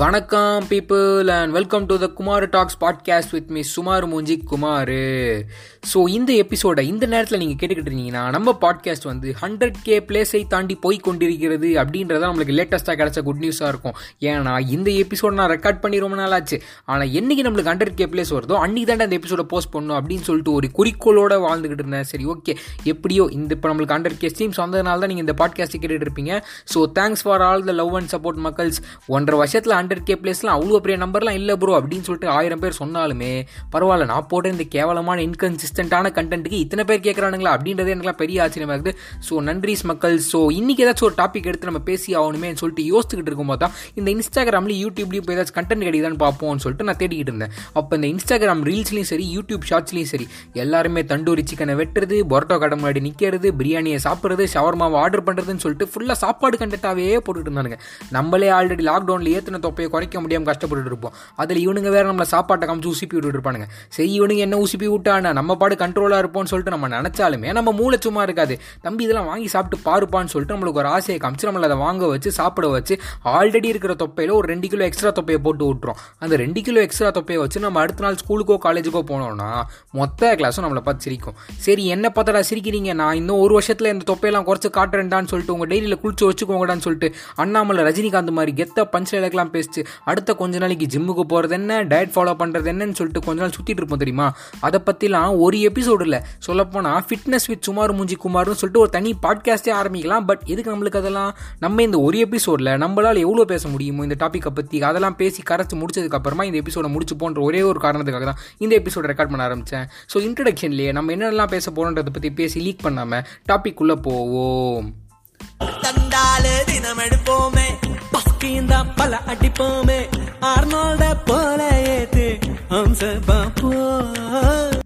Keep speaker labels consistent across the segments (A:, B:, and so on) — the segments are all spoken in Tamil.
A: வணக்கம் people and welcome to the Kumar talks podcast with me சுமார் மூஞ்சி குமார் ஸோ இந்த எபிசோடை இந்த நேரத்தில் நீங்கள் கேட்டுக்கிட்டு இருந்தீங்கன்னா நம்ம பாட்காஸ்ட் வந்து ஹண்ட்ரட் கே பிளேஸை தாண்டி போய் கொண்டிருக்கிறது அப்படின்றத நம்மளுக்கு லேட்டஸ்ட்டாக கிடச்ச குட் நியூஸாக இருக்கும். ஏன்னா இந்த எபிசோட நான் ரெக்கார்ட் பண்ணி ரொம்ப நாள் ஆச்சு. ஆனால் என்னைக்கு நம்மளுக்கு ஹண்ட்ரட் கே பிளேஸ் வருதோ அன்றைக்கி தாண்டா அந்த எபிசோட போஸ்ட் பண்ணணும் அப்படின்னு சொல்லிட்டு ஒரு குறிக்கோளோட வாழ்ந்துகிட்டு இருந்தேன். சரி ஓகே எப்படியோ இந்த இப்போ நம்மளுக்கு ஹண்ட்ரட் கே ஸ்ட்ரீம்ஸ் வந்ததுனால தான் நீங்கள் இந்த பாட்காஸ்ட்டை கேட்டுட்டு இருப்பீங்க. So thanks for all the love and support மக்கள்ஸ். ஒன்றரை வருஷத்தில் ஹண்ட்ரட் கே பிளேஸ்லாம் அவ்வளோ பெரிய நம்பர்லாம் இல்லை ப்ரோ அப்படின்னு சொல்லிட்டு ஆயிரம் பேர் சொன்னாலுமே பரவாயில்ல நான் போட்டு இந்த கேவலமான இன்கன்சிஸ்டன்ட்டான கண்டென்ட்டுக்கு இத்தனை பேர் கேட்குறானுங்களா அப்படின்றது எனக்குலாம் பெரிய ஆச்சரியமாக இருக்குது. ஸோ நன்றிஸ் மக்கள். ஸோ இன்றைக்கி ஏதாச்சும் ஒரு டாபிக் எடுத்து நம்ம பேசி ஆகணுமேன்னு சொல்லிட்டு யோசிச்சுக்கிட்டு இருக்கும்போது தான் இந்த இன்ஸ்டாகிராம்லேயும் யூடியூப்லேயும் போய் ஏதாச்சும் கண்டென்ட் கிடைக்குதான்னு பார்ப்போம்னு சொல்லிட்டு நான் தேடிக்கிட்டு இருந்தேன். அப்போ இந்த இன்ஸ்டாகிராம் ரீல்ஸ்லையும் சரி யூடியூப் ஷார்ட்ஸ்லையும் சரி எல்லாருமே தண்டூரி சிக்கனை வெட்டுறது பொரோட்டோ கடை முன்னாடி நிற்கிறது பிரியாணியை சாப்பிட்றது ஷவர்மாவை ஆர்டர் பண்ணுறதுன்னு சொல்லிட்டு ஃபுல்லாக சாப்பாடு கண்டென்ட்டாகவே போட்டுட்டு இருந்தானுங்க. நம்மளே ஆல்ரெடி லாக்டவுனில் ஏற்றின தொப்பையை குறைக்க முடியாமல் கஷ்டப்பட்டு இருப்போம். அதில் இவனுங்க வேறு நம்மளை சாப்பாட்டை காமிச்சு உசுப்பி விட்டுட்டு இருப்பானுங்க. சரி இவனுங்க என்ன உசுப்பி விட்டானா நம்ம பாடு கண்ட்ரோலாக இருப்போம்னு சொல்லிட்டு நம்ம நினச்சாலுமே நம்ம மூளை சும்மா இருக்காது. தம்பி இதெல்லாம் வாங்கி சாப்பிட்டு பாருப்பான்னு சொல்லிட்டு நம்மளுக்கு ஒரு ஆசையை காமிச்சு நம்மளை அதை வாங்க வச்சு சாப்பிட வச்சு ஆல்ரெடி இருக்கிற தொப்பையில் ஒரு ரெண்டு கிலோ எக்ஸ்ட்ரா தொப்பையை போட்டு விட்டுரும் அந்த ரெண்டு கிலோ எக்ஸ்ட்ரா தொப்பையை வச்சு நம்ம அடுத்த நாள் ஸ்கூலுக்கோ காலேஜுக்கோ போனோம்னா மொத்த கிளாஸும் நம்மளை பார்த்து சிரிக்கும். சரி என்ன பார்த்தடா சிரிக்கிறீங்க? நான் இன்னும் ஒரு வருஷத்தில் இந்த தொப்பையெல்லாம் குறைச்சு காட்டுறேன்டான்னு சொல்லிட்டு உங்கள் டெய்லியில் குளிச்சு வச்சுக்கோங்கடான்னு சொல்லிட்டு அண்ணாமலை ரஜினிகாந்த் மாதிரி கெத்த பஞ்சில் இலக்கலாம் பேசி பேசிச்சு அடுத்த கொஞ்ச நாளைக்கு ஜிம்முக்கு போகிறது என்ன? டயட் ஃபாலோ பண்ணுறது என்னன்னு சொல்லிட்டு கொஞ்ச நாள் சுற்றிட்டு இருப்போம் தெரியுமா? அதை பற்றிலாம் ஒரு எபிசோடு இல்லை. சொல்லப்போனால் ஃபிட்னஸ் வித் சுமார் மூஞ்சி குமார்னு சொல்லிட்டு ஒரு தனி பாட்காஸ்ட்டே ஆரம்பிக்கலாம். பட் எதுக்கு நம்மளுக்கு அதெல்லாம்? நம்ம இந்த ஒரு எபிசோடில் நம்மளால் எவ்வளோ பேச முடியுமோ இந்த டாப்பிக்கை பற்றி அதெல்லாம் பேசி கரைச்சி முடிச்சதுக்கப்புறமா இந்த எபிசோட முடிச்சு போன்ற ஒரே ஒரு காரணத்துக்காக தான் இந்த எபிசோட ரெக்கார்ட் பண்ண ஆரம்பித்தேன் ஸோ இன்ட்ரடக்ஷன்லேயே நம்ம என்னெல்லாம் பேச போகிறோன்றதை பற்றி பேசி லீக் பண்ணாமல் டாபிக் போவோம்.
B: தந்தாலே தினம் எடுப்போமே தீந்தா பல அடிப்போமே. ஆர்னோல்ட போல ஏத்து. ஹம்ச பாப்போ.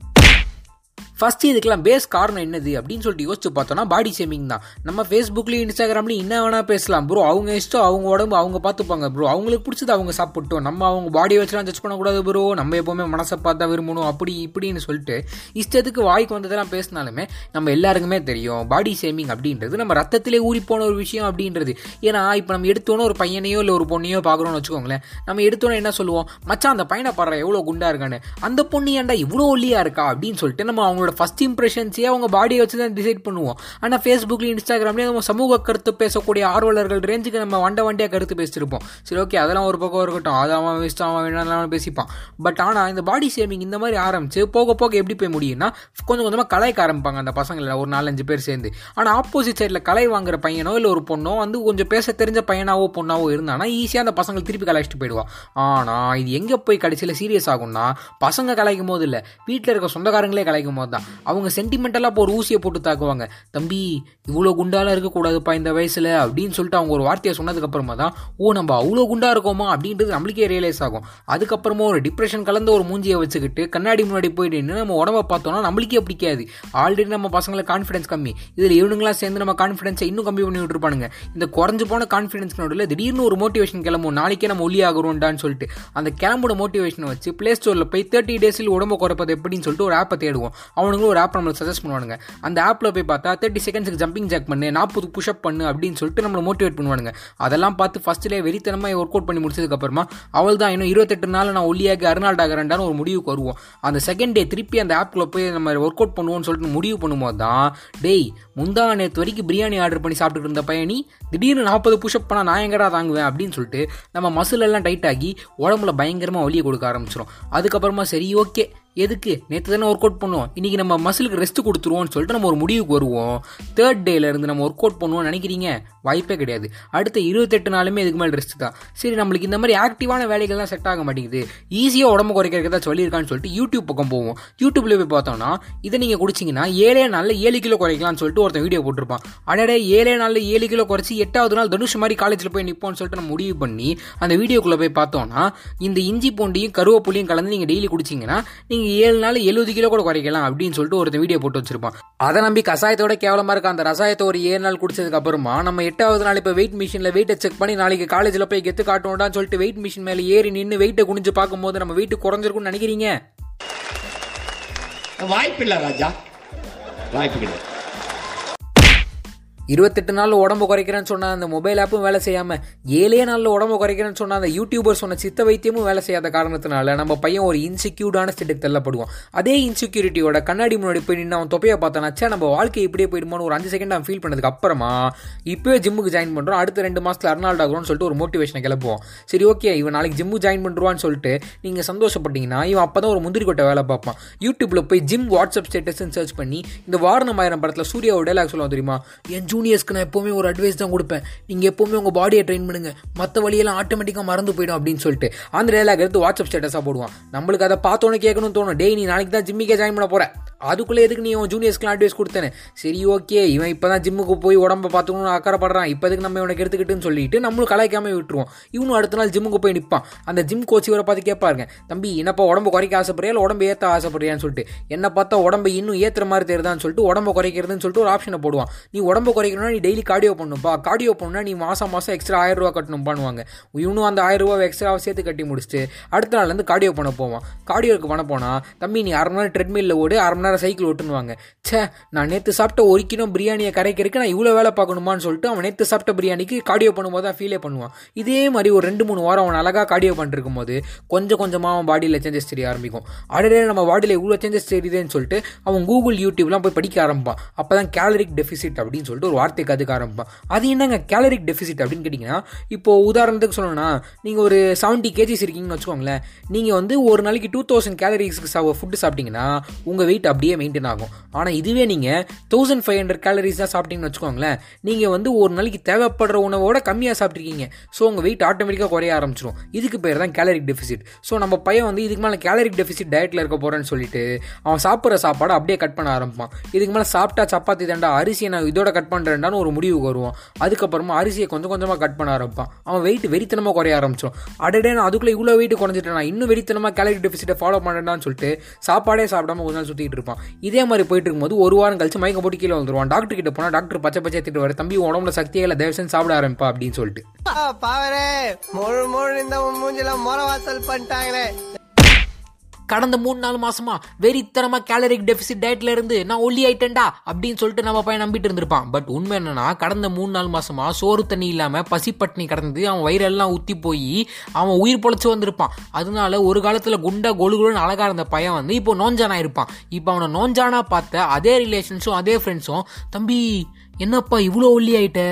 A: ஃபஸ்ட்டு இதுக்கெல்லாம் பேஸ் காரணம் என்னது அப்படின்னு சொல்லிட்டு யோசிச்சு பார்த்தோம்னா பாடி ஷேமிங் தான். நம்ம ஃபேஸ்புக்லேயும் இன்ஸ்டாகிராம்லேயும் என்ன வேணால் பேசலாம் ப்ரோ அவங்க இஷ்டம் அவங்க உடம்பு அவங்க பார்த்துப்பாங்க ப்ரோ அவங்களுக்கு பிடிச்சது அவங்க சாப்பிட்டோம். நம்ம அவங்க பாடியை வச்சுலாம் ஜட்ஜ் பண்ணக்கூடாது ப்ரோ நம்ம எப்போவுமே மனசை பார்த்தா விரும்பணும் அப்படி இப்படின்னு சொல்லிட்டு இஷ்டத்துக்கு வாய்க்கு வந்ததெல்லாம் பேசினாலுமே நம்ம எல்லாருக்குமே தெரியும். பாடி ஷேமிங் அப்படின்றது நம்ம ரத்தத்திலே ஊறி போன ஒரு விஷயம் அப்படின்றது. ஏன்னா இப்போ நம்ம எடுத்தோன்னே ஒரு பையனையோ இல்லை ஒரு பொண்ணையோ பார்க்குறோம்னு வச்சுக்கோங்களேன். நம்ம எடுத்தோன்னே என்ன சொல்லுவோம்? மச்சான் அந்த பையனை பாடுற எவ்வளோ குண்டா இருக்கான்னு? அந்த பொண்ணு ஏன்டா இவ்வளோ ஒல்லியாக இருக்கா? அப்படின்னு சொல்லிட்டு நம்ம அவங்களோட ஃபஸ்ட் இம்ப்ரெஷன்ஸே அவங்க பாடியை வச்சு தான் டிசைட் பண்ணுவோம். ஆனால் ஃபேஸ்புக்லேயும் இன்ஸ்டாகிராம்லேயும் நம்ம சமூக கருத்து பேசக்கூடிய ஆர்வலர்கள் ரேஞ்சுக்கு நம்ம வண்ட வண்டியாக கருத்து பேசியிருப்போம். சரி ஓகே அதெல்லாம் ஒரு பக்கம் இருக்கட்டும். அது அவன் வேஸ்ட் அவன் வேணாலும் பேசிப்பான். பட் ஆனால் இந்த பாடி ஷேமிங் இந்த மாதிரி ஆரம்பிச்சு போக போக எப்படி போய் முடியும்னா கொஞ்சம் கொஞ்சமாக கலாய்க்க ஆரம்பிப்பாங்க அந்த பசங்களை ஒரு நாலஞ்சு பேர் சேர்ந்து. ஆனால் ஆப்போசிட் சைடில் கலை வாங்குற பையனோ இல்லை ஒரு பொண்ணோ வந்து கொஞ்சம் பேச தெரிஞ்ச பையனாவோ பொண்ணாவோ இருந்தானா ஈஸியாக அந்த பசங்களை திருப்பி கலாய்ச்சிட்டு போயிடுவா. ஆனால் இது எங்கே போய் கடைசியில் சீரியஸ் ஆகும்னா பசங்க கலாய்க்கும் போது இல்லை வீட்டில் இருக்க சொந்தக்காரங்களே கலாய்க்கும் போது தான். அவங்க சென்டிமெண்டலாக இப்போ ஒரு ஊசியை போட்டு தாக்குவாங்க. தம்பி இவ்வளோ குண்டாலாம் இருக்கக்கூடாதுப்பா இந்த வயசில் அப்படின்னு சொல்லிட்டு அவங்க ஒரு வார்த்தையை சொன்னதுக்கப்புறமா தான் ஓ நம்ம அவ்வளோ குண்டாக இருக்கோமா? அப்படின்றது நம்மளுக்கே ரியலைஸ் ஆகும். அதுக்கப்புறமா ஒரு டிப்ரெஷன் கலந்த ஒரு மூஞ்சியை வச்சுக்கிட்டு கண்ணாடி முன்னாடி போயிட்டு நம்ம உடம்ப பார்த்தோம்னா நம்மளுக்கே பிடிக்காது. ஆல்ரெடி நம்ம பசங்களுக்கு கான்ஃபிடன்ஸ் கம்மி. இதில் இவனுங்களாம் சேர்ந்து நம்ம கான்ஃபிடன்ஸை இன்னும் கம்மி பண்ணி விட்டுருப்பானுங்க. இந்த குறைஞ்சு போன கான்ஃபிடன்ஸ் நடுவில் திடீர்னு ஒரு மோட்டிவேஷன் கிளம்பும். நாளைக்கே நம்ம ஒல்லி ஆகிறோம்டான்னு சொல்லிட்டு அந்த கிளம்போட மோட்டிவேஷனை வச்சு ப்ளே ஸ்டோரில் போய் தேர்ட்டி டேஸில் உடம்பு குறைப்பது எப்படின்னு சொல்லிட்டு ஒரு ஆப்பை தேடுவோம். அவனுங்களும் ஒரு ஆப் நம்மளுக்கு சஜஸ்ட் பண்ணுவானுங்க. அந்த ஆப்பில் போய் பார்த்தா தேர்ட்டி செகண்ட்ஸுக்கு ஜம்பிங் ஜாக் பண்ணு நாற்பது புஷ்அப் பண்ணு அப்படின்னு சொல்லிட்டு நம்மளை மோட்டிவேட் பண்ணுவானுங்க. அதெல்லாம் பார்த்து ஃபஸ்ட்டிலே வெறித்தனமாக ஒர்க் அவுட் பண்ணி முடிச்சதுக்கப்புறமா அவள் தான் இன்னும் இருபத்தெட்டு நாள் நான் ஒல்லியாகி அருணால்ட் ஆகிறேன்டான்னு ஒரு முடிவுக்கு வருவோம். அந்த செகண்ட் டே திருப்பி அந்த ஆப்பில் போய் நம்ம ஒர்க் அவுட் பண்ணுவோம்னு சொல்லிட்டு முடிவு பண்ணும்போது தான் டேய் முந்தா நேற்று வரைக்கும் பிரியாணி ஆர்டர் பண்ணி சாப்பிட்டுட்டு இருந்த பயணி திடீர்னு நாற்பது புஷ்அப் பண்ணால் நான் எங்கடா தாங்குவேன் அப்படின்னு சொல்லிட்டு நம்ம மசில் எல்லாம் டைட் ஆகி உடம்புல பயங்கரமாக வலியை கொடுக்க ஆரம்பிச்சிடும் அதுக்கப்புறமா சரி ஓகே எதுக்கு? நேற்று தானே ஒர்க் அவுட் பண்ணுவோம் இன்றைக்கி நம்ம மசிலுக்கு ரெஸ்ட் கொடுத்துருவோம்னு சொல்லிட்டு நம்ம ஒரு முடிவுக்கு வருவோம். தேர்ட் டேலேருந்து நம்ம ஒர்க் அவுட் பண்ணுவோம்னு நினைக்கிறீங்க? வாய்ப்பே கிடையாது. அடுத்த இருபத்தெட்டு நாளுமே இதுக்கு மேலே ரெஸ்ட் தான். சரி நம்மளுக்கு இந்த மாதிரி ஆக்டிவான வேலைகள்லாம் செட் ஆக மாட்டேங்குது. ஈஸியாக உடம்பு குறைக்கிறதா சொல்லியிருக்கான்னு சொல்லிட்டு யூடியூப் பக்கம் போவோம். யூடியூப்ல போய் பார்த்தோம்னா இதை நீங்கள் குடிச்சிங்கன்னா ஏழே நாளில் ஏழு கிலோ குறைக்கலாம்னு சொல்லிட்டு ஒருத்தன் வீடியோ போட்டிருப்பான். அடடே ஏழே நாளில் ஏழு கிலோ குறைச்சி எட்டாவது நாள் தனுஷ் மாதிரி காலேஜில் போய் நிற்போம்னு சொல்லிட்டு நம்ம முடிவு பண்ணி அந்த வீடியோக்குள்ளே போய் பார்த்தோம்னா இந்த இஞ்சி பூண்டியும் கருவேப்புளியும் கலந்து நீங்கள் டெய்லி குடிச்சிங்கன்னா நீங்கள் ஏழு நாள் எழுபது கிலோ கூட குறைக்கலாம் அப்படின்னு சொல்லிட்டு ஒருத்தன் வீடியோ போட்டு வச்சிருப்பான். அதை நம்பி கசாயத்தோட கேவலமா இருக்க அந்த ரசாயத்தை ஒரு ஏழு நாள் குடிச்சதுக்கு அப்புறமா நம்ம எட்டாவது நாள் இப்போ வெயிட் மிஷினில் வெயிட்டை செக் பண்ணி நாளைக்கு காலேஜில் போய் கெத்து காட்டணும்டான்னு சொல்லிட்டு வெயிட் மிஷின் மேலே ஏறி நின்று வெயிட்டை குனிஞ்சு பார்க்கும்போது நம்ம வெயிட் குறைஞ்சிருக்கும்னு நினைக்கிறீங்க?
C: வாய்ப்பில்லை ராஜா. வாய்ப்பு கிடையாது.
A: இருபத்தெட்டு நாளில் உடம்பு குறைக்கிறேன்னு சொன்ன அந்த மொபைல் ஆப்பும் வேலை செய்யாமல் ஏழே நாளில் உடம்பு குறைக்கிறேன்னு சொன்ன அந்த யூடியூபர் சொன்ன சித்த வைத்தியமும் வேலை செய்யாத காரணத்தினால நம்ம பையன் ஒரு இன்செக்யூர்டான ஸ்டேட்டுக்கு தள்ளப்படுவான். அதே இன்செக்யூரிட்டியோட கண்ணாடி முன்னாடி போய் நின்று அவன் தொப்பையை பார்த்தானாச்சா நம்ம வாழ்க்கை இப்படியே போயிடுமான்னு ஒரு அஞ்சு செகண்ட் அவன் ஃபீல் பண்ணதுக்கு அப்புறமா இப்போவே ஜிம்முக்கு ஜாயின் பண்ணுறோம் அடுத்த ரெண்டு மாதத்தில் அர்னால்ட் ஆகும்னு சொல்லிட்டு ஒரு மோட்டிவேஷனை கிளப்புவோம் சரி ஓகே இவன் நாளைக்கு ஜிம்மு ஜாயின் பண்ணுவான்னு சொல்லிட்டு நீங்கள் சந்தோஷப்பட்டீங்கன்னா இவன் அப்போ தான் ஒரு முந்திரி கொட்டை வேலை பார்ப்பான். யூடியூப்பில் போய் ஜிம் வாட்ஸ்அப் ஸ்டேட்டஸ்ன்னு சர்ச் பண்ணி இந்த வாரணம் ஆயிரம் படத்தில் சூர்யாவோட டைலாக் சொல்லுவான் தெரியுமா? என் ஜூனியர்ஸ்க்கு நான் எப்போவுமே ஒரு அட்வைஸ் தான் கொடுப்பேன். நீங்கள் எப்போவுமே உங்கள் பாடியை ட்ரெயின் பண்ணுங்கள் மற்ற வழியெல்லாம் ஆட்டோமேட்டிக்காக மறந்து போயிடும் அப்படின்னு சொல்லிட்டு. அந்த டைலாக் எடுத்து வாட்ஸ்அப் ஸ்டேட்டஸாக போடுவான். நம்மளுக்கு அதை பார்த்தோன்னே கேட்கணும்னு தோணும். டேய் நீ நாளைக்கு தான் ஜிம்மிக்கே ஜாயின் பண்ண போகிறேன் அதுக்குள்ளே எதுக்கு நீ உன் ஜூனியர்ஸ்க்குலாம் அட்வைஸ் கொடுத்தேனே சரி ஓகே இவன் இப்போ தான் ஜிம்முக்கு போய் உடம்ப பார்த்துக்கணும்னு அக்கறைப்படுறான் இப்போதுக்கு நம்ம இவனுக்கு எடுத்துக்கிட்டுன்னு சொல்லிட்டு நம்மளும் கலாய்க்காம விட்டுருவோம். இவனும் அடுத்த நாள் ஜிம்முக்கு போய் நிற்பான் அந்த ஜிம் கோச் இவரை பார்த்து கேட்பாருங்க தம்பி என்னப்பா உடம்பு குறைக்க ஆசைப்படுறியா இல்லை உடம்பு ஏற்ற ஆசைப்படுறியான்னு சொல்லிட்டு? என்ன பார்த்தா உடம்பு இன்னும் ஏற்றுற மாதிரி தெரியுதான்னு சொல்லிட்டு உடம்பு குறைக்கிறதுன்னு சொல்லிட்டு ஒரு ஆப்ஷனை போடுவான். நீ உடம்பு குறைக்கணும்னா நீ டெய்லி கார்டியோ பண்ணணும்ப்பா கார்டியோ பண்ணா நீ மாதம் மாதம் எக்ஸ்ட்ரா ஆயிரம் ரூபா கட்டணும் பண்ணுவாங்க இவனும் அந்த ஆயிரம் ரூபா எக்ஸ்ட்ரா சேர்த்து கட்டி முடிச்சுட்டு அடுத்த நாள்லேருந்து கார்டியோ பண்ண போவான். கார்டியோக்கு பண்ண போனால் தம்பி நீ அரை மணி நேரம் ட்ரெட்மில்ல ஓடு அரை மணி நேரம் சைக்கிள் ஓட்டுனுவாங்க சே நான் நேற்று சாப்பிட்ட ஒரு கிலோ பிரியாணியை கரைக்கிறதுக்கு நான் இவ்வளோ வேலை பார்க்கணுமான்னு சொல்லிட்டு அவன் நேற்று சாப்பிட்ட பிரியாணிக்கு கார்டியோ பண்ணும்போது தான் ஃபீலே பண்ணுவான். இதே மாதிரி ஒரு ரெண்டு மூணு வாரம் அவன் அழகாக கார்டியோ பண்ணிருக்கும் போது கொஞ்சம் கொஞ்சமாக அவன் பாடியில் சேஞ்சஸ் தெரிய ஆரம்பிக்கும். அடடே நம்ம பாடியில் இவ்வளோ சேஞ்சஸ் தெரியுதுன்னு சொல்லிட்டு அவன் கூகுள் யூடியூப்லாம் போய் படிக்க ஆரம்பிப்பான். அப்போ தான் கேலரிக் டெஃபிசிட் அப்படின்னு சொல்லிட்டு ஒரு வார்த்தை கற்றுக்க ஆரம்பிப்பான் அது என்னங்க? கேலரிக் டெஃபிசிட் அப்படின்னு கேட்டிங்கன்னா இப்போ உதாரணத்துக்கு சொல்லணும்னா நீங்கள் ஒரு செவன்ட்டி கேஜிஸ் இருக்கீங்கன்னு வச்சுக்கோங்களேன். நீங்கள் வந்து ஒரு நாளைக்கு டூ தௌசண்ட் கேலரிஸ்க்கு சா ஃபுட்டு சாப்பிட்டீங்கன்னா உங்கள் வெயிட் அப்படியே மெயின்டைன் ஆகும். ஆனால் இதுவே நீங்கள் தௌசண்ட் ஃபைவ் ஹண்ட்ரட் கேலரிஸ் தான் சாப்பிட்டீங்கன்னு வச்சுக்கோங்களேன். நீங்கள் வந்து ஒரு நாளைக்கு தேவைப்படுற உணவோட கம்மியாக சாப்பிட்ருக்கீங்க ஸோ உங்கள் வெயிட் ஆட்டோமேட்டிக்காக குறைய ஆரம்பிச்சிடும் இதுக்கு பேர் தான் கேலரிக் டெஃபிசிட் ஸோ நம்ம பையன் வந்து இதுக்கு மேலே கேலரிக் டெஃபிசிட் டயட்டில் இருக்க போகிறேன்னு சொல்லிட்டு அவன் சாப்பிட்ற சாப்பாடு அப்படியே கட் பண்ண ஆரம்பிப்பான். இதுக்கு மேலே சாப்பிட்டா சப்பாத்தி தாண்டா அரிசியை நான் இதோட கட் பண்ணுறேன்டான்னு ஒரு முடிவுக்கு வருவான். அதுக்கப்புறமா அரிசியை கொஞ்சம் கொஞ்சமாக கட் பண்ண ஆரம்பிப்பான். அவன் வெயிட் வெறித்தனமாக குறைய ஆரம்பிச்சிடும். அடடே நான் அதுக்குள்ளே இவ்வளோ வெயிட் குறைஞ்சிட்டேன் நான் இன்னும் வெறித்தனமாக கேலரி டெஃபிசிட்டை ஃபாலோ பண்ணுறேன்னு சொல்லிட்டு சாப்பாடே சாப்பிடாம கொஞ்ச நாள் சுற்றிட்டு இருப்பான். இதே மாதிரி போயிட்டு இருக்கும்போது ஒரு வாரம் கழிச்சு மயக்க போட்டு கீழே வந்துருவான். டாக்டர் கிட்ட போனால் டாக்டர் பச்சை பச்சை திட்டு வர தம்பி உடம்புல சக்தியே இல்லை தயவு சாப்பிட ஆரம்பிப்பா அப்படின்னு சொல்லிட்டு.
C: பாவரே முழு முழு இந்த மூஞ்சில முறை வாசல் பண்ணிட்டாங்களே.
A: கடந்த மூணு நாலு மாசமா வெறித்தனமா கேலரிக் டெபிசிட் டயட்ல இருந்து நான் ஒல்லி ஆயிட்டேன்டா அப்படின்னு சொல்லிட்டு நம்ம பையன் நம்பிட்டு இருந்திருப்பான். பட் உண்மை என்னன்னா கடந்த மூணு நாலு மாசமா சோறு தண்ணி இல்லாம பசிப்பட்டினி கடந்து அவன் வயிறெல்லாம் ஊத்தி போய் அவன் உயிர் பொழைச்சு வந்திருப்பான். அதனால ஒரு காலத்துல குண்டா கொழுகுலுன்னு அழகா இருந்த பையன் வந்து இப்போ நோஞ்சானா இருப்பான் இப்போ அவனை நோஞ்சானா பார்த்த அதே ரிலேஷன்ஸும் அதே ஃப்ரெண்ட்ஸும் தம்பி என்னப்பா இவ்வளோ ஒல்லி ஆயிட்ட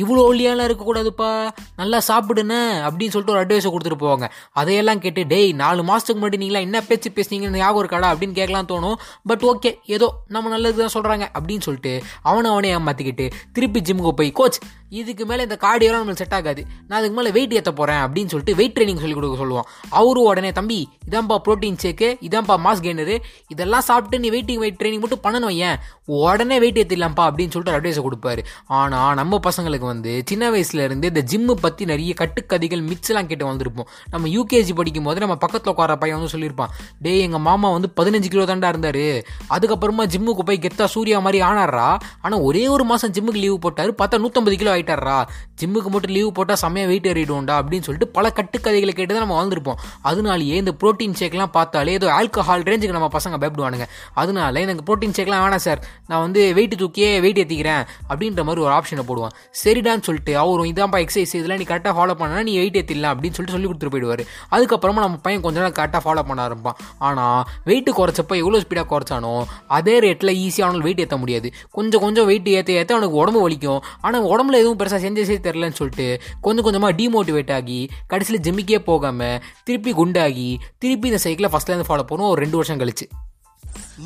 A: இவ்வளோ ஒல்லியாலாம் இருக்கக்கூடாதுப்பா. நல்லா சாப்பிடுன்னு அப்படின்னு சொல்லிட்டு ஒரு அட்வைஸை கொடுத்துட்டு போவாங்க. அதையெல்லாம் கேட்டு டேய் நாலு மாதத்துக்கு முன்னாடி நீங்களாம் என்ன பேச்சு பேசுனீங்கன்னு ஞாபகம் இருக்காடா? அப்படின்னு கேட்கலாம் தோணும். பட் ஓகே ஏதோ நம்ம நல்லது தான் சொல்கிறாங்க அப்படின்னு சொல்லிட்டு அவனை அவனே ஏமாற்றிக்கிட்டு திருப்பி ஜிம்முக்கு போய் கோச் இதுக்கு மேலே இந்த கார்டியோலாம் நம்மளுக்கு செட் ஆகாது. நான் அதுக்கு மேலே வெயிட் ஏற்ற போகிறேன் அப்படின்னு சொல்லிட்டு வெயிட் ட்ரைனிங் சொல்லி கொடுக்க சொல்லுவோம் அவரும் உடனே தம்பி இதான்ப்பா ப்ரோட்டீன் ஷேக்கு இதான்ப்பா மாஸ் கெய்னரு இதெல்லாம் சாப்பிட்டு நீ வெயிட்டிங் வெயிட் ட்ரைனிங் மட்டும் பண்ணணும் ஏன் உடனே வெயிட் ஏற்றிடலாம்ப்பா அப்படின்னு சொல்லிட்டு அட்வைஸ் கொடுப்பாரு. ஆனால் நம்ம பசங்களுக்கு வந்து சின்ன வயசுலேருந்து இந்த ஜிம்மு பற்றி நிறைய கட்டுக்கதைகள் மிச்சலாம் கேட்டு வந்திருப்போம் நம்ம யூகேஜி படிக்கும் போது நம்ம பக்கத்தில் உட்கார பையன் வந்து சொல்லியிருப்பான் டேய் எங்கள் மாமா வந்து பதினஞ்சு கிலோ தாண்டா இருந்தார். அதுக்கப்புறமா ஜிம்முக்கு போய் கெத்தா சூர்யா மாதிரி ஆனாரா ஆனால் ஒரே ஒரு மாதம் ஜிம்முக்கு லீவு போட்டார் பார்த்தா நூற்றம்பது கிலோ ஆகிட்டாரா ஜிம்முக்கு மட்டும் லீவு போட்டால் செம்மையாக வெயிட் ஏறிடுவோம்டா அப்படின்னு சொல்லிட்டு பல கட்டுக்கதைகளை கேட்டு தான் நம்ம வாழ்ந்துருப்போம் அதனாலேயே இந்த ப்ரோட்டீன் ஷேக்லாம் பார்த்தாலே ஏதோ ஆல்கஹால் ரேஞ்சுக்கு நம்ம பசங்க பயப்படுவானுங்க. அதனால எனக்கு ப்ரோட்டீன் ஷேக்லாம் வேணாம் சார் நான் வந்து வெயிட் தூக்கியே வெயிட் ஏற்றிக்கிறேன் அப்படின்ற மாதிரி ஒரு ஆப்ஷனை போடுவான். சரிடான்னு சொல்லிட்டு அவரும் இதான்ப்பா எக்ஸசைஸ் இதெல்லாம் நீ கரெக்டாக ஃபாலோ பண்ணா நீ வெயிட் ஏற்றிடலாம் அப்படின்னு சொல்லிட்டு சொல்லி கொடுத்துட்டு போயிடுவார். அதுக்கப்புறமா நம்ம பையன் கொஞ்ச நாள் கரெக்டாக ஃபாலோ பண்ண ஆரம்பிப்பான். ஆனால் வெயிட் குறைச்சப்ப எவ்வளோ ஸ்பீடாக குறைச்சானோ அதே ரேட்டில் ஈஸியாக அவனால் வெயிட் ஏற்ற முடியாது. கொஞ்சம் கொஞ்சம் வெயிட் ஏற்ற ஏற்ற அவனுக்கு உடம்பு வலிக்கும். ஆனால் உடம்புல எதுவும் பெருசாக செஞ்சே தெரிலன்னு சொல்லிட்டு கொஞ்சம் கொஞ்சமாக டிமோட்டிவேட் ஆகி கடைசியில் ஜிம்மிக்கே போகாமல் திருப்பி குண்டாகி திருப்பி இந்த சைக்கிளை ஃபஸ்ட்லேருந்து ஃபாலோ பண்ணுவோம் ஒரு ரெண்டு வருஷம் கழிச்சு.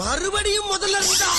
C: மறுபடியும் முதல்ல இருந்தா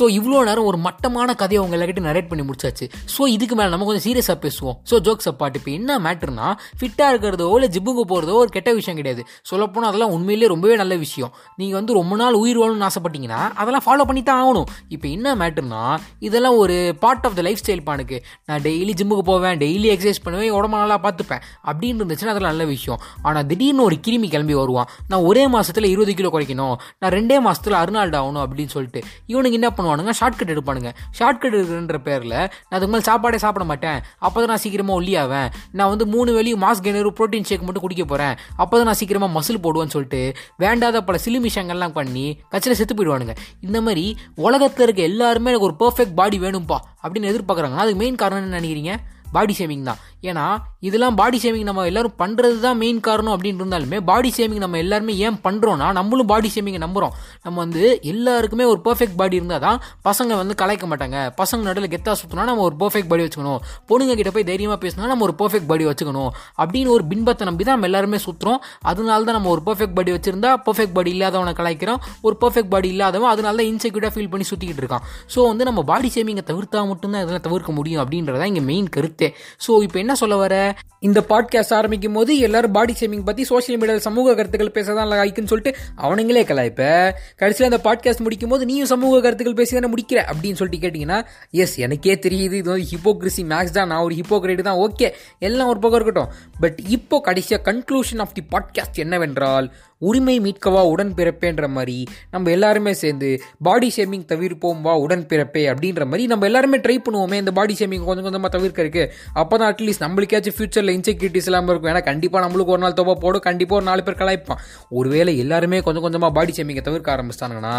A: ஸோ இவ்வளோ நேரம் ஒரு மட்டமான கதையை அவங்க எல்லார்கிட்ட நரேட் பண்ணி முடிச்சாச்சு. ஸோ இதுக்கு மேலே நம்ம கொஞ்சம் சீரியஸாக பேசுவோம். ஸோ ஜோக்ஸ் அப்பாட்டு இப்போ என்ன மேட்டர்னா ஃபிட்டாக இருக்கிறதோ இல்லை ஜிம்முக்கு போகிறதோ ஒரு கெட்ட விஷயம் கிடையாது. சொல்லப்போனால் அதெல்லாம் உண்மையிலேயே ரொம்பவே நல்ல விஷயம். நீங்கள் வந்து ரொம்ப நாள் உயிர் வாழணும்னு ஆசைப்பட்டீங்கன்னா அதெல்லாம் ஃபாலோ பண்ணி தான் ஆகணும். இப்போ என்ன மேட்டர்னா இதெல்லாம் ஒரு part of the lifestyle பானுக்கு நான் டெய்லி ஜிம்முக்கு போவேன் டெய்லி எக்ஸசைஸ் பண்ணுவேன் உடம்பு நல்லா பார்த்துப்பேன். அப்படின்னு இருந்துச்சுன்னா அதெல்லாம் நல்ல விஷயம். ஆனால் திடீர்னு ஒரு கிருமி கிளம்பி வருவான். நான் ஒரே மாதத்தில் இருபது கிலோ குறைக்கணும். நான் ரெண்டே மாதத்தில் அருணால்டு ஆகணும் அப்படின்னு சொல்லிட்டு. இவனுக்கு என்ன பண்ணுவான்? பண்ணுவானுங்க ஷார்ட்கட் எடுப்பானுங்க. ஷார்ட்கட் எடுக்கிறன்ற பேரில் நான் அதுக்கு மேலே சாப்பாடே சாப்பிட மாட்டேன். அப்போ தான் நான் சீக்கிரமாக ஒல்லியாவேன் நான் வந்து மூணு வேலையும் மாஸ் கெனரு ப்ரோட்டீன் ஷேக் மட்டும் குடிக்க போகிறேன் அப்போ தான் நான் சீக்கிரமாக மசில் போடுவேன்னு சொல்லிட்டு வேண்டாத பல சிலுமிஷங்கள்லாம் பண்ணி கட்சியில் செத்து போயிடுவானுங்க. இந்த மாதிரி உலகத்தில் இருக்க எல்லாருமே எனக்கு ஒரு பர்ஃபெக்ட் பாடி வேணும்ப்பா அப்படின்னு எதிர்பார்க்குறாங்க. அதுக்கு மெயின் காரணம் என்ன நினைக்கிறீங்க? பாடி ஷேமிங் தான். ஏன்னா இதெல்லாம் பாடி ஷேமிங் நம்ம எல்லாரும் பண்ணுறது தான் மெயின் காரணம் அப்படின்னு இருந்தாலுமே பாடி ஷேமிங் நம்ம எல்லாருமே ஏன் பண்ணுறோன்னா நம்மளும் பாடி ஷேமிங்கை நம்புகிறோம் நம்ம வந்து எல்லாருக்குமே ஒரு பர்ஃபெக்ட் பாடி இருந்தால் தான் பசங்க வந்து கலைக்க மாட்டாங்க. பசங்க நடுவில் கெத்தா சுற்றினா நம்ம ஒரு பர்ஃபெக்ட் பாடி வச்சுக்கணும். பொண்ணுங்க கிட்ட போய் தைரியமாக பேசினா நம்ம ஒரு பர்ஃபெக்ட் பாடி வச்சுக்கணும். அப்படின்னு ஒரு பின்பத்தை நம்பி தான் நம்ம எல்லாருமே சுற்றுறோம் அதனால தான் நம்ம ஒரு பர்ஃபெக்ட் பாடி வச்சுருந்தா பர்ஃபெக்ட் பாடி இல்லாதவனை கலாய்க்கிறோம். ஒரு பர்ஃபெக்ட் பாடி இல்லாதவன் அதனால தான் இன்செக்யூர்டாக ஃபீல் பண்ணி சுற்றிக்கிட்டு இருக்கான். ஸோ வந்து நம்ம பாடி ஷேமிங்கை தவிர்த்தா மட்டும்தான் இதெல்லாம் தவிர்க்க முடியும் அப்படின்றதான் இங்கே மெயின் கருத்து. ஸோ இப்போ என்ன சொல்ல வர? இந்த பாட்காஸ்ட் ஆரம்பிக்கும் போது எல்லாரும் பாடி ஷேமிங் பற்றி சோஷியல் மீடியாவில் சமூக கருத்துக்கள் பேசதான் லாய்க்குன்னு சொல்லிட்டு அவனுங்களே கலாய்ப்ப கடைசியில் அந்த பாட்காஸ்ட் முடிக்கும் போது நீயும் சமூக கருத்துக்கள் பேசி தானே முடிக்கிற? அப்படின்னு சொல்லிட்டு கேட்டிங்கன்னா எஸ் எனக்கே தெரியுது. இது வந்து ஹிப்போக்ரிசி மேக்ஸ் தான். நான் ஒரு ஹிப்போக்ரேட் தான். ஓகே எல்லாம் ஒரு பக்கம் இருக்கட்டும். பட் இப்போ கடைசியாக கன்க்ளூஷன் ஆஃப் தி பாட்காஸ்ட் என்னவென்றால் உரிமை மீட்கவா உடன்பிறப்பேன்ற மாதிரி நம்ம எல்லாருமே சேர்ந்து பாடி ஷேமிங் தவிர்ப்போம் வா உடன்பிறப்பே அப்படின்ற மாதிரி நம்ம எல்லாருமே ட்ரை பண்ணுவோமே இந்த பாடி ஷேமிங் கொஞ்சம் கொஞ்சமாக தவிர்க்கறதுக்கு அப்போ தான் அட்லீஸ்ட் நம்மளுக்காச்சும் ஃபியூச்சரில் இன்செக்யூரிட்டிஸ் இல்லாமல் இருக்கும். ஏன்னா கண்டிப்பாக நம்மளுக்கு ஒரு நாள் தொப்பா போடும் கண்டிப்பாக ஒரு நாலு பேர் கலாய்ப்பான். ஒருவேளை எல்லாருமே கொஞ்சம் கொஞ்சமாக பாடி ஷேமிங்கை தவிர்க்க ஆரம்பிச்சிட்டாங்கன்னா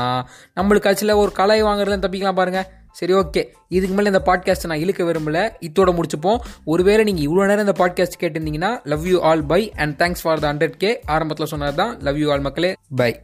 A: நம்மளுக்காச்சும் ஒரு கலாய் வாங்குறதுல தப்பிக்கலாம் பாருங்கள் சரி ஓகே இதுக்கு மேலே இந்த பாட்காஸ்ட்டை நான் இழுக்க விரும்பல. இதோட முடிச்சுப்போம். ஒருவேளை நீங்கள் இவ்வளோ நேரம் இந்த podcast கேட்டிருந்தீங்கன்னா love you all bye and thanks for the hundred K ஆரம்பத்தில் சொன்னது தான் லவ் யூ ஆல் மக்களே பை